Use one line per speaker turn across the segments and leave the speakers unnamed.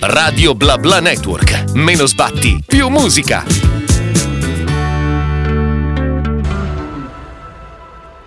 Radio Bla Bla Network. Meno sbatti, più musica.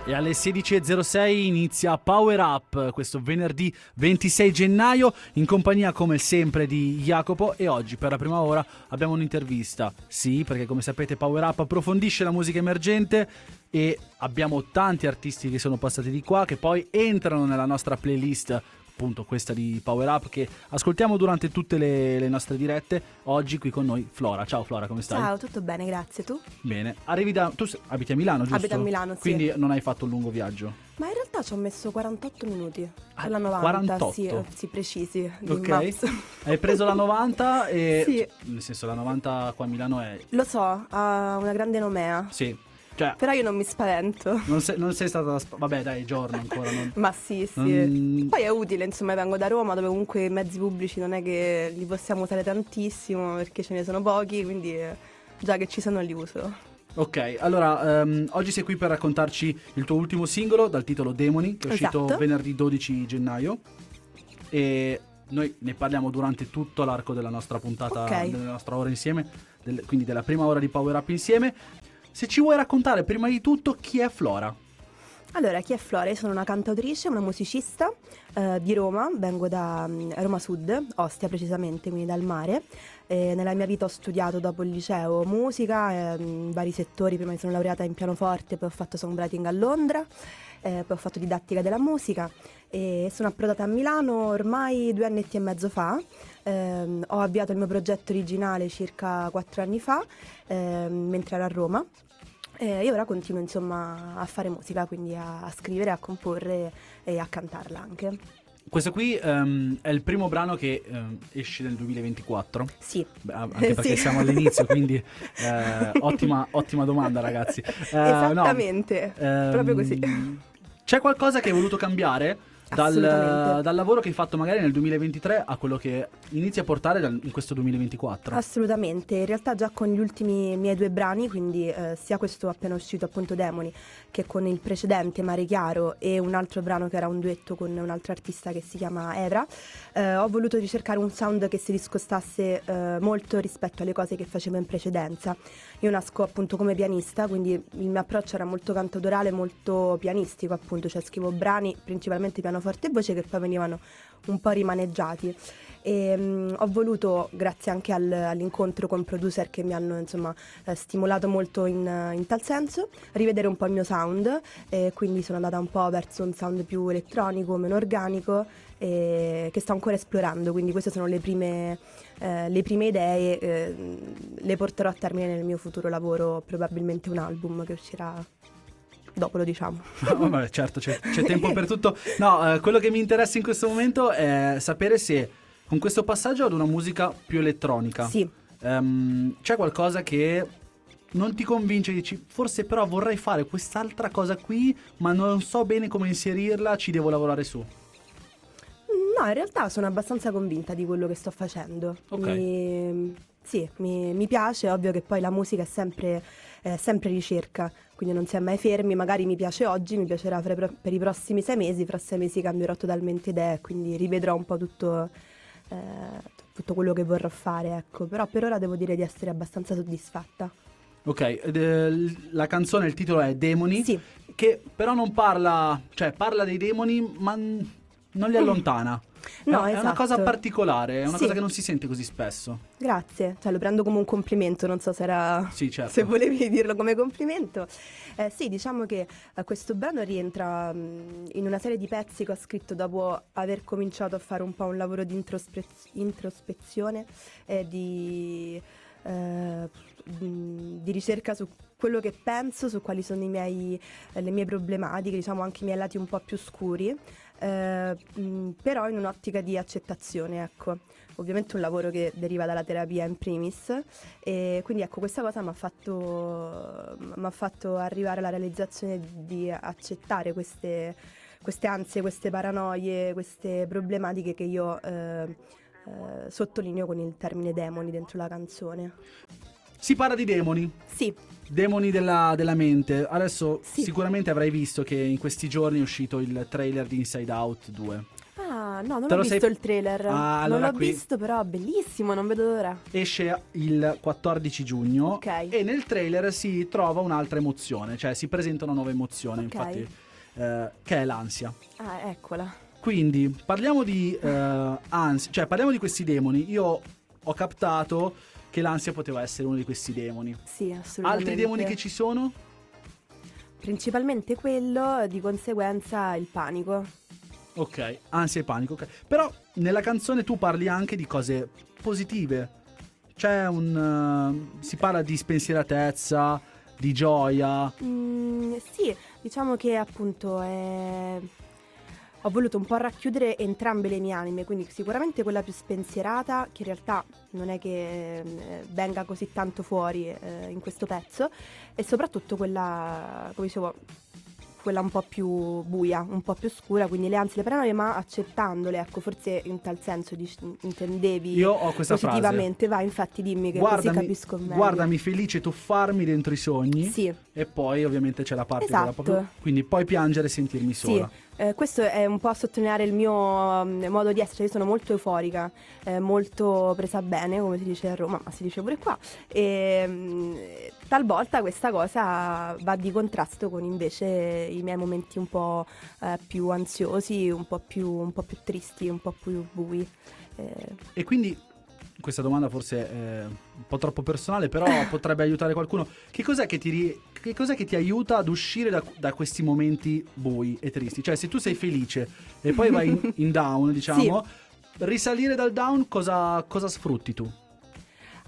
E alle 16.06 inizia Power Up questo venerdì 26 gennaio in compagnia come sempre di Jacopo e oggi per la prima ora abbiamo un'intervista. Sì, perché come sapete Power Up approfondisce la musica emergente e abbiamo tanti artisti che sono passati di qua che poi entrano nella nostra playlist appunto questa di Power Up che ascoltiamo durante tutte le, le, nostre dirette. Oggi qui con noi Flora. Ciao Flora, come stai?
Ciao, tutto bene, grazie. Tu?
Bene. Arrivi da... Tu abiti a Milano, giusto?
Abito a Milano, sì.
Quindi non hai fatto un lungo viaggio?
Ma in realtà ci ho messo 48 minuti.
Ah,
la 90,
48?
Sì, eh, sì, precisi.
Ok. Hai preso la 90 e...
Sì.
Nel senso la 90 qua a Milano è...
Lo so, ha una grande nomea.
Sì. Cioè,
Però io non mi spavento.
non sei, non sei stata... sp- Vabbè dai, giorno ancora. Non...
Ma sì, sì.
Non-
Poi è utile, insomma, vengo da Roma dove comunque i mezzi pubblici non è che li possiamo usare tantissimo perché ce ne sono pochi, quindi eh, già che ci sono li uso.
Ok, allora ehm, oggi sei qui per raccontarci il tuo ultimo singolo dal titolo Demoni, che è uscito
Esatto.
venerdì 12 gennaio. E noi ne parliamo durante tutto l'arco della nostra puntata,
Ok.
della nostra ora insieme, del- quindi della prima ora di Power Up insieme. Se ci vuoi raccontare prima di tutto chi è Flora?
Allora, chi è Flora? Sono una cantautrice, una musicista eh, di Roma, vengo da mm, Roma Sud, Ostia precisamente, quindi dal mare. E nella mia vita ho studiato dopo il liceo musica, eh, in vari settori, prima mi sono laureata in pianoforte, poi ho fatto songwriting a Londra, eh, poi ho fatto didattica della musica e sono approdata a Milano ormai due annetti e mezzo fa. Ehm, ho avviato il mio progetto originale circa quattro anni fa, ehm, mentre ero a Roma. Eh, e ora continuo insomma a fare musica, quindi a, a scrivere, a comporre e a cantarla anche.
Questo qui ehm, è il primo brano che ehm, esce nel 2024.
Sì.
Beh, anche perché
Sì.
siamo all'inizio, quindi eh, ottima, ottima domanda ragazzi. Eh, no,
Esattamente,
ehm,
proprio così.
C'è qualcosa che hai voluto cambiare dal, dal lavoro che hai fatto magari nel 2023 a quello che inizi a portare dal- in questo 2024?
Assolutamente, in realtà già con gli ultimi miei due brani, quindi eh, sia questo appena uscito appunto Demoni, che con il precedente Mare Chiaro e un altro brano che era un duetto con un altro artista che si chiama Evra, eh, ho voluto ricercare un sound che si discostasse eh, molto rispetto alle cose che facevo in precedenza. Io nasco appunto come pianista, quindi il mio approccio era molto cantautorale, molto pianistico appunto, cioè scrivo brani principalmente pianoforte e voce che poi venivano un po' rimaneggiati. E mm, ho voluto, grazie anche al- all'incontro con producer che mi hanno insomma eh, stimolato molto in, in tal senso, rivedere un po' il mio sound e quindi sono andata un po' verso un sound più elettronico, meno organico e che sto ancora esplorando, quindi queste sono le prime, eh, le prime idee, eh, le porterò a termine nel mio futuro lavoro, probabilmente un album che uscirà dopo lo diciamo.
No, vabbè, certo, c'è, c'è tempo per tutto. No, eh, quello che mi interessa in questo momento è sapere se con questo passaggio ad una musica più elettronica
Sì.
ehm, c'è qualcosa che non ti convince, dici forse però vorrei fare quest'altra cosa qui, ma non so bene come inserirla, ci devo lavorare su.
No, in realtà sono abbastanza convinta di quello che sto facendo.
Ok.
Mi, sì, mi, mi piace, ovvio che poi la musica è sempre, è sempre ricerca, quindi non si è mai fermi, magari mi piace oggi, mi piacerà fra i pro- per i prossimi sei mesi, fra sei mesi cambierò totalmente idea, quindi rivedrò un po' tutto, eh, tutto quello che vorrò fare, ecco. Però per ora devo dire di essere abbastanza soddisfatta.
Ok, eh, la canzone, il titolo è Demoni,
Sì.
che però non parla, cioè parla dei demoni, ma non li allontana.
No,
è, è una
esatto.
cosa particolare, è una
Sì.
cosa che non si sente così spesso.
Grazie, cioè lo prendo come un complimento, non so se era
Sì, certo.
se volevi dirlo come complimento. Eh, sì, diciamo che eh, questo brano rientra mh, in una serie di pezzi che ho scritto dopo aver cominciato a fare un po' un lavoro di introspez- introspezione e di, eh, mh, di ricerca su quello che penso, su quali sono i miei, le mie problematiche, diciamo anche i miei lati un po' più scuri. Eh, mh, però in un'ottica di accettazione, ecco. Ovviamente un lavoro che deriva dalla terapia in primis e quindi ecco questa cosa mi ha fatto, fatto arrivare alla realizzazione di accettare queste, queste ansie, queste paranoie, queste problematiche che io eh, eh, sottolineo con il termine demoni dentro la canzone.
Si parla di demoni,
Sì,
demoni della, della mente. Adesso
Sì.
sicuramente avrai visto che in questi giorni è uscito il trailer di Inside Out 2.
ah no, non
Te
ho visto
sei-
il trailer.
Ah,
non
allora
l'ho
qui-
visto, però bellissimo, non vedo l'ora.
Esce il 14 giugno
Ok.
e nel trailer si trova un'altra emozione, cioè si presenta una nuova emozione,
Ok.
infatti, eh, che è l'ansia.
Ah, eccola.
Quindi parliamo di eh, ansia, cioè parliamo di questi demoni. Io ho captato che l'ansia poteva essere uno di questi demoni.
Sì, assolutamente.
Altri demoni che ci sono?
Principalmente quello, di conseguenza il panico.
Ok, ansia e panico. ok. Però nella canzone tu parli anche di cose positive. C'è un. eh, si parla di spensieratezza, di gioia.
Mm, sì, diciamo che appunto è... ho voluto un po' racchiudere entrambe le mie anime, quindi sicuramente quella più spensierata, che in realtà non è che eh, venga così tanto fuori eh, in questo pezzo, e soprattutto quella, come dicevo, quella un po' più buia, un po' più scura, quindi le ansie le paranoie, ma accettandole, ecco, forse in tal senso dic- intendevi
Io ho questa frase.
positivamente, vai, infatti dimmi che così
Guardami,
capisco meglio.
guardami felice tuffarmi dentro i sogni.
Sì.
E poi ovviamente c'è la parte
Esatto.
proprio. Quindi poi piangere e sentirmi sola.
Sì, eh, questo è un po' a sottolineare il mio mm, modo di essere, io sono molto euforica, eh, molto presa bene, come si dice a Roma, ma si dice pure qua, e mm, talvolta questa cosa va di contrasto con invece i miei momenti un po' eh, più ansiosi, un po' più, un po' più tristi, un po' più bui. Eh,
E quindi questa domanda forse è un po' troppo personale, però potrebbe aiutare qualcuno. Che cos'è che ti, ri- che cos'è che ti aiuta ad uscire da, da questi momenti bui e tristi? Cioè, se tu sei felice e poi vai in, in down, diciamo, risalire dal down, cosa, cosa sfrutti tu?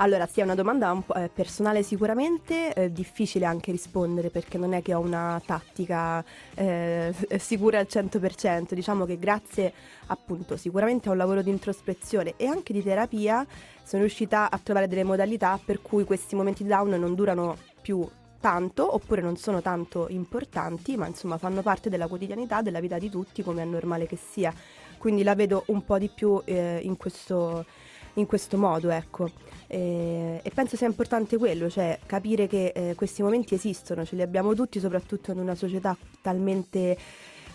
Allora, sì, è una domanda un eh, personale sicuramente, eh, difficile anche rispondere perché non è che ho una tattica eh, sicura al 100%, diciamo che grazie appunto sicuramente a un lavoro di introspezione e anche di terapia sono riuscita a trovare delle modalità per cui questi momenti down non durano più tanto oppure non sono tanto importanti, ma insomma fanno parte della quotidianità, della vita di tutti come è normale che sia. Quindi la vedo un po' di più eh, in questo in questo modo, ecco. E, e penso sia importante quello, cioè capire che eh, questi momenti esistono, ce li abbiamo tutti, soprattutto in una società talmente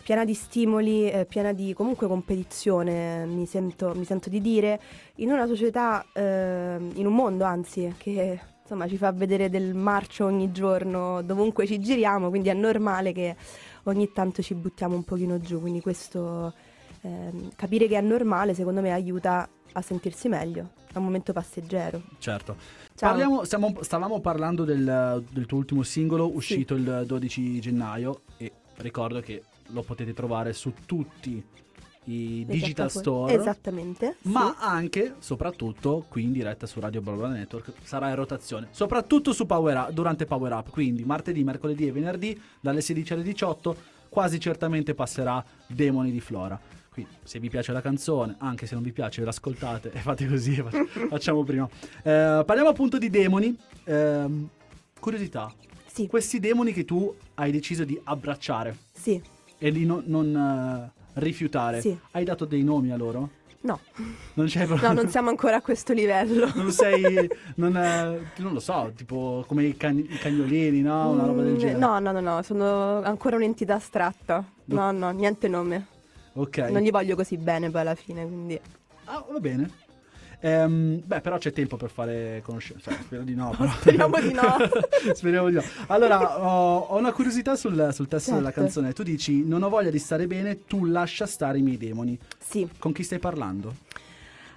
piena di stimoli, eh, piena di comunque competizione, mi sento, mi sento di dire, in una società, eh, in un mondo anzi, che insomma ci fa vedere del marcio ogni giorno, dovunque ci giriamo, quindi è normale che ogni tanto ci buttiamo un pochino giù, quindi questo ehm, capire che è normale secondo me aiuta a sentirsi meglio, è un momento passeggero.
Certo. Parliamo, stiamo- stavamo parlando del, del tuo ultimo singolo uscito il 12 gennaio e ricordo che lo potete trovare su tutti i
Le
digital store.
Esattamente. sì.
Ma anche, soprattutto, qui in diretta su Radio Blabla Network sarà in rotazione, soprattutto su Power Up, durante Power Up, quindi martedì, mercoledì e venerdì dalle 16 alle 18, quasi certamente passerà Demoni di Flora. Quindi se vi piace la canzone, anche se non vi piace, ve l'ascoltate e fate così, fa- facciamo prima. Eh, parliamo appunto di demoni. Ehm, curiosità,
Sì,
questi demoni che tu hai deciso di abbracciare
sì,
e di non, non, eh, rifiutare,
Sì.
hai dato dei nomi a loro?
no,
Non c'è proprio...
no, non siamo ancora a questo livello.
non sei non, eh, non lo so tipo come i, cani- i cagnolini no una roba del
Mm,
genere
No, no, no, no, sono ancora un'entità astratta. No, no, niente nome.
Ok
Non gli voglio così bene poi alla fine, quindi...
ah, va bene Ehm, beh però c'è tempo per fare conoscenza Cioè, spero di no però.
Speriamo di no.
speriamo di no allora ho, ho una curiosità sul, sul testo della
Certo.
canzone tu dici non ho voglia di stare bene tu lascia stare i miei demoni
Sì,
con chi stai parlando?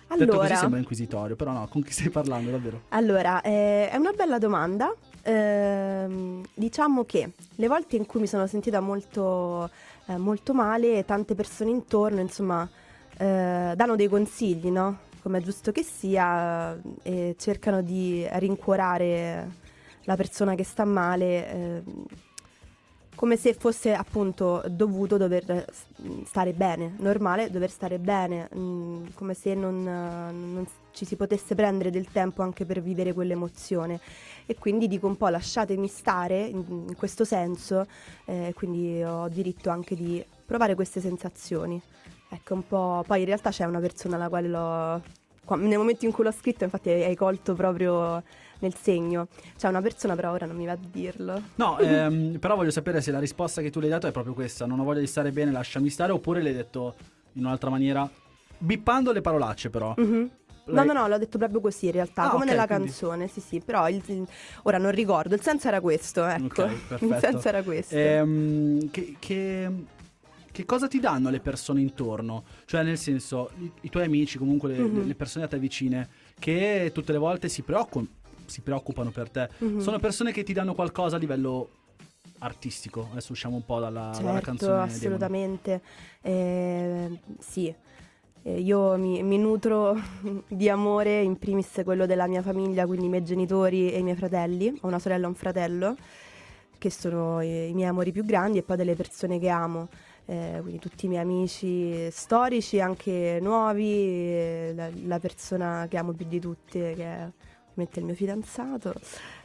detto così
allora...
sembra inquisitorio però no con chi stai parlando davvero
Allora, eh, è una bella domanda. Ehm, diciamo che le volte in cui mi sono sentita molto, eh, molto male, tante persone intorno, insomma, eh, danno dei consigli, no? Come è giusto che sia, eh, e cercano di rincuorare la persona che sta male. Come se fosse appunto dovuto dover s- stare bene, normale dover stare bene, mm, come se non, eh, non ci si potesse prendere del tempo anche per vivere quell'emozione. E quindi dico un po' lasciatemi stare in, in questo senso, eh, quindi ho diritto anche di provare queste sensazioni. Ecco un po', poi in realtà c'è una persona alla quale l'ho... Nel momento in cui l'ho scritto, infatti, hai colto proprio nel segno. C'è una persona, però ora non mi va a dirlo.
No, ehm, però voglio sapere se la risposta che tu le hai dato è proprio questa. Non ho voglia di stare bene, lasciami stare. Oppure l'hai detto in un'altra maniera, bippando le parolacce però.
Mhm. No, no, no, l'ho detto proprio così in realtà,
Ah,
come
ok,
nella
quindi-
canzone, sì, sì, però il- il- ora non ricordo, il senso era questo, ecco.
Ok,
il senso era questo.
Ehm, che, che- che cosa ti danno le persone intorno? Cioè, nel senso, i, i tuoi amici, comunque le,
Mhm.
le persone a te vicine, che tutte le volte si preoccupano, si preoccupano per te,
Mhm.
sono persone che ti danno qualcosa a livello artistico. Adesso usciamo un po' dalla, dalla
Certo,
canzone. Demoni.
assolutamente. Eh, sì, Eh, io mi, mi nutro di amore, in primis quello della mia famiglia, quindi i miei genitori e i miei fratelli. Ho una sorella e un fratello, che sono i, i miei amori più grandi, e poi delle persone che amo. Eh, quindi tutti i miei amici storici, anche nuovi, eh, la, la persona che amo più di tutte, che è ovviamente il mio fidanzato.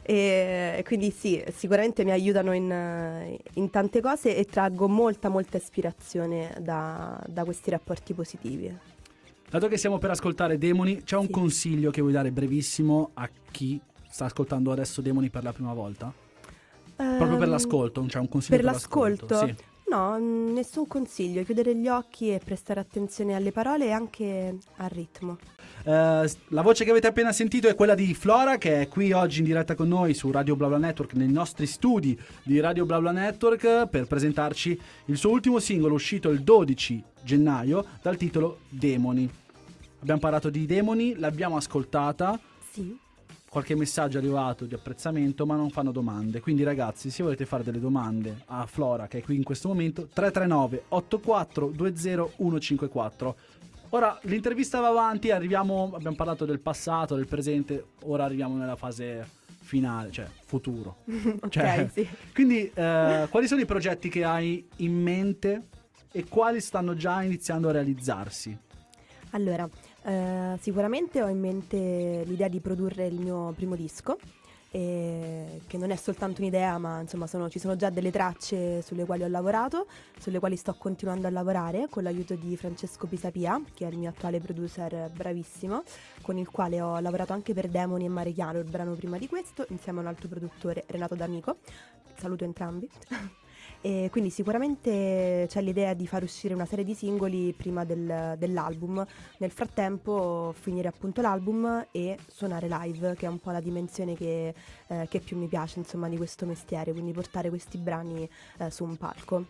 E quindi sì, sicuramente mi aiutano in, in tante cose e traggo molta, molta ispirazione da, da questi rapporti positivi.
Dato che stiamo per ascoltare Demoni, c'è un
Sì.
consiglio che vuoi dare brevissimo a chi sta ascoltando adesso Demoni per la prima volta? Proprio per
Ehm,
l'ascolto, c'è un consiglio
per
per,
l'ascolto?
Sì.
No, nessun consiglio, chiudere gli occhi e prestare attenzione alle parole e anche al ritmo.
Eh, la voce che avete appena sentito è quella di Flora che è qui oggi in diretta con noi su Radio Bla Bla Network nei nostri studi di Radio Bla Bla Network per presentarci il suo ultimo singolo uscito il 12 gennaio dal titolo Demoni. Abbiamo parlato di Demoni, l'abbiamo ascoltata,
Sì.
qualche messaggio è arrivato di apprezzamento ma non fanno domande. Quindi ragazzi se volete fare delle domande a Flora che è qui in questo momento 339 84 20 154 Ora l'intervista va avanti, arriviamo, abbiamo parlato del passato, del presente, ora arriviamo nella fase finale, cioè futuro.
ok,
Cioè,
sì.
Quindi eh, quali sono i progetti che hai in mente e quali stanno già iniziando a realizzarsi?
Allora, eh, sicuramente ho in mente l'idea di produrre il mio primo disco, eh, che non è soltanto un'idea, ma insomma sono- ci sono già delle tracce sulle quali ho lavorato, sulle quali sto continuando a lavorare con l'aiuto di Francesco Pisapia, che è il mio attuale producer bravissimo, con il quale ho lavorato anche per Demoni e Mare Chiaro, il brano prima di questo, insieme a un altro produttore, Renato D'Amico. Saluto entrambi. E quindi sicuramente c'è l'idea di far uscire una serie di singoli prima del- dell'album. Nel frattempo finire appunto l'album e suonare live, che è un po' la dimensione che, eh, che più mi piace insomma di questo mestiere, quindi portare questi brani eh, su un palco.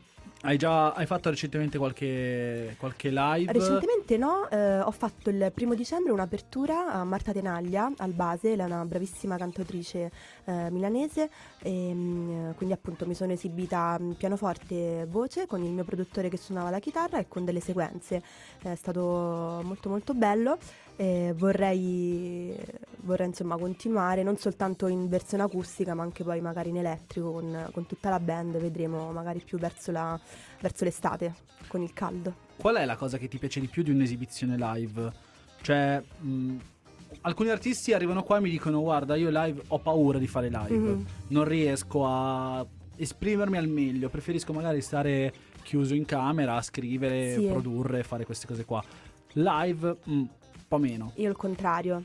Hai già hai fatto recentemente qualche, qualche live?
Recentemente no, eh, ho fatto il primo dicembre un'apertura a Marta Tenaglia al base, lei è una bravissima cantautrice eh, milanese e mm, quindi appunto mi sono esibita pianoforte e voce con il mio produttore che suonava la chitarra e con delle sequenze. È stato molto molto bello e vorrei, vorrei insomma continuare non soltanto in versione acustica ma anche poi magari in elettrico con, con tutta la band, vedremo magari più verso, la- verso l'estate con il caldo.
Qual è la cosa che ti piace di più di un'esibizione live? Cioè, mh, alcuni artisti arrivano qua e mi dicono: Guarda, io live ho paura di fare live,
Mhm.
non riesco a esprimermi al meglio. Preferisco magari stare chiuso in camera a scrivere,
Sì.
produrre, fare queste cose qua. Live, mh, po' meno.
Io il contrario.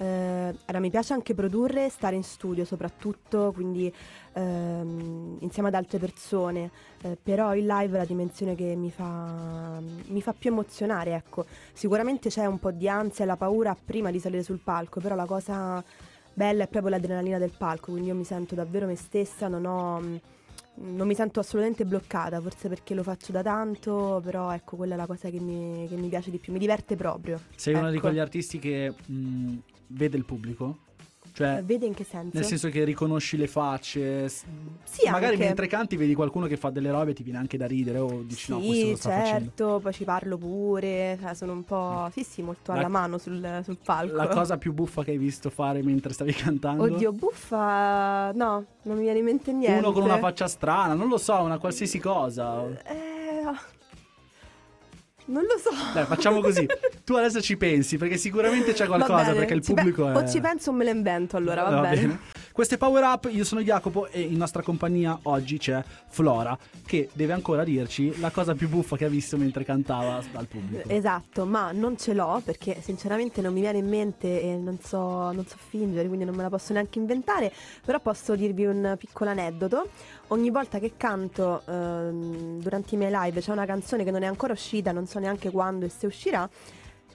Eh, allora, mi piace anche produrre, stare in studio soprattutto, quindi ehm, insieme ad altre persone, eh, però il live è la dimensione che mi fa, mi fa più emozionare, ecco. Sicuramente c'è un po' di ansia e la paura prima di salire sul palco, però la cosa bella è proprio l'adrenalina del palco, quindi io mi sento davvero me stessa, non ho... Non mi sento assolutamente bloccata, forse perché lo faccio da tanto, però ecco, quella è la cosa che mi, che mi piace di più, mi diverte proprio.
Sei uno di
Ecco.
quegli artisti che mh, vede il pubblico? Cioè,
Eh, Vede in che senso?
Nel senso che riconosci le facce. s-
Sì,
magari
anche.
mentre canti vedi qualcuno che fa delle robe e ti viene anche da ridere o dici no, questo
sì,
lo sta facendo.
certo, poi ci parlo pure, cioè, sono un po', sì sì, molto
La-
alla mano sul, sul palco.
La cosa più buffa che hai visto fare mentre stavi cantando?
Oddio, buffa, no, non mi viene in mente niente.
Uno con una faccia strana, non lo so, una qualsiasi cosa.
Eh, non lo so.
Dai, facciamo così. Tu adesso ci pensi, perché sicuramente c'è
Va
qualcosa,
bene,
perché il
ci pe-
pubblico è...
O ci penso o me lo invento allora, va, bene.
Queste Power Up, io sono Jacopo e in nostra compagnia oggi c'è Flora, che deve ancora dirci la cosa più buffa che ha visto mentre cantava al pubblico.
Esatto, ma non ce l'ho perché sinceramente non mi viene in mente e non so, non so fingere, quindi non me la posso neanche inventare, però posso dirvi un piccolo aneddoto. Ogni volta che canto ehm, durante i miei live c'è una canzone che non è ancora uscita, non so neanche quando e se uscirà,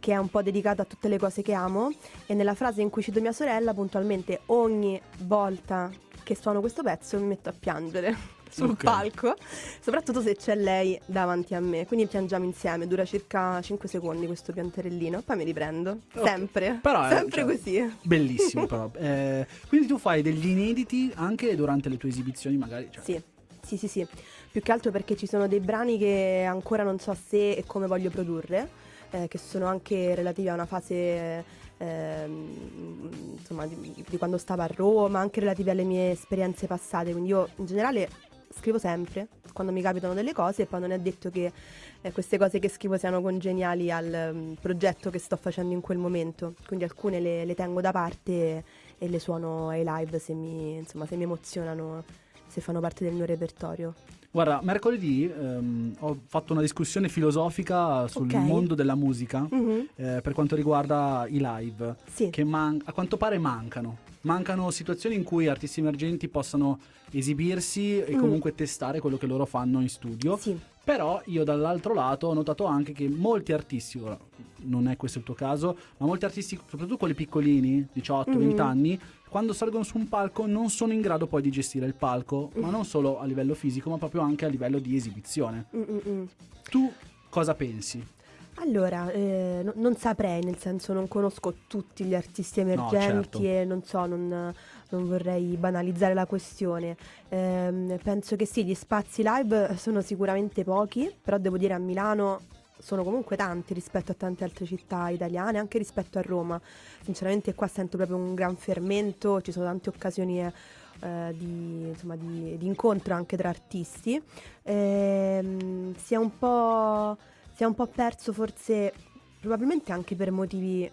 che è un po' dedicato a tutte le cose che amo e nella frase in cui cito mia sorella puntualmente ogni volta che suono questo pezzo mi metto a piangere sul
Ok.
palco, soprattutto se c'è lei davanti a me, quindi piangiamo insieme, dura circa 5 secondi questo pianterellino, poi mi riprendo,
Ok.
sempre,
Però è-
sempre
cioè,
così.
Bellissimo però. Eh, quindi tu fai degli inediti anche durante le tue esibizioni magari? Cioè,
Sì, sì, sì, sì. Più che altro perché ci sono dei brani che ancora non so se e come voglio produrre, eh, che sono anche relativi a una fase ehm, insomma, di, di quando stavo a Roma, anche relativi alle mie esperienze passate. Quindi io in generale scrivo sempre quando mi capitano delle cose e poi non è detto che eh, queste cose che scrivo siano congeniali al mm, progetto che sto facendo in quel momento. Quindi alcune le, le tengo da parte e le suono ai live se mi, insomma, se mi emozionano, se fanno parte del mio repertorio.
Guarda, mercoledì ehm, ho fatto una discussione filosofica sul
Ok.
mondo della musica
Mhm,
eh, per quanto riguarda i live,
Sì.
che man- a quanto pare mancano. Mancano situazioni in cui artisti emergenti possano esibirsi e
Mm.
comunque testare quello che loro fanno in studio.
Sì.
Però io dall'altro lato ho notato anche che molti artisti, ora non è questo il tuo caso, ma molti artisti, soprattutto quelli piccolini, 18-20
Mhm.
anni, quando salgono su un palco non sono in grado poi di gestire il palco, ma non solo a livello fisico, ma proprio anche a livello di esibizione.
Mm, mm, mm.
Tu cosa pensi?
Allora, eh, no- non saprei, nel senso non conosco tutti gli artisti emergenti
certo.
e non so, non, non vorrei banalizzare la questione. Ehm, penso che sì, gli spazi live sono sicuramente pochi, però devo dire a Milano sono comunque tanti rispetto a tante altre città italiane, anche rispetto a Roma. Sinceramente qua sento proprio un gran fermento, ci sono tante occasioni eh, di, insomma, di- di incontro anche tra artisti. Ehm, si è un po' si è un po' perso forse probabilmente anche per motivi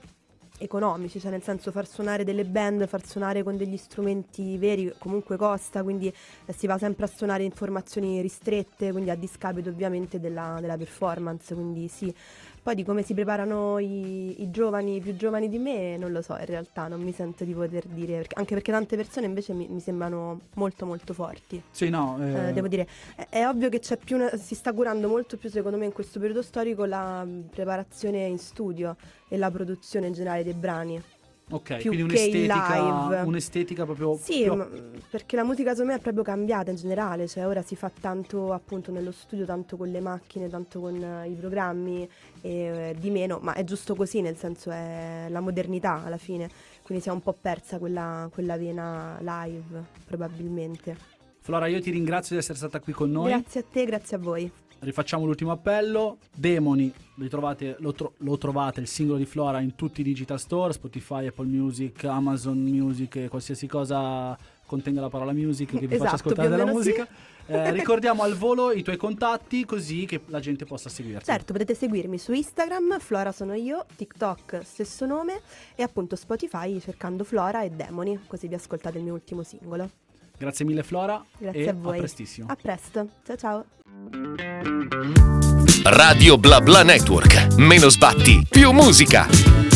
economici, cioè nel senso far suonare delle band, far suonare con degli strumenti veri comunque costa, quindi eh, si va sempre a suonare in formazioni ristrette, quindi a discapito ovviamente della, della performance, quindi sì. Poi di come si preparano i, i giovani, i più giovani di me, non lo so, in realtà non mi sento di poter dire, perché- anche perché tante persone invece mi, mi sembrano molto molto forti.
Sì, no, eh,
Eh, devo dire, è, è ovvio che c'è più una- si sta curando molto più, secondo me, in questo periodo storico la mh, preparazione in studio e la produzione in generale dei brani.
Ok,
più
quindi un'estetica,
live.
un'estetica proprio
Sì,
più-
ma- perché la musica secondo me è proprio cambiata in generale, cioè ora si fa tanto appunto nello studio, tanto con le macchine, tanto con eh, i programmi e eh, di meno, ma è giusto così, nel senso è la modernità alla fine, quindi si è un po' persa quella, quella vena live probabilmente.
Flora, io ti ringrazio di essere stata qui con noi.
Grazie a te, grazie a voi.
Rifacciamo l'ultimo appello. Demoni, li trovate- lo, tro- lo trovate il singolo di Flora in tutti i digital store, Spotify, Apple Music, Amazon Music, e qualsiasi cosa contenga la parola music che vi faccia
Esatto,
ascoltare
più o
della
meno sì.
musica. Eh, ricordiamo al volo i tuoi contatti così che la gente possa seguirti.
Certo, potete seguirmi su Instagram, Flora sono io, TikTok stesso nome e appunto Spotify cercando Flora e Demoni, così vi ascoltate il mio ultimo singolo.
Grazie mille Flora
Grazie
e
a voi.
prestissimo.
A presto, ciao ciao.
Radio Bla Bla Network. Meno sbatti, più musica.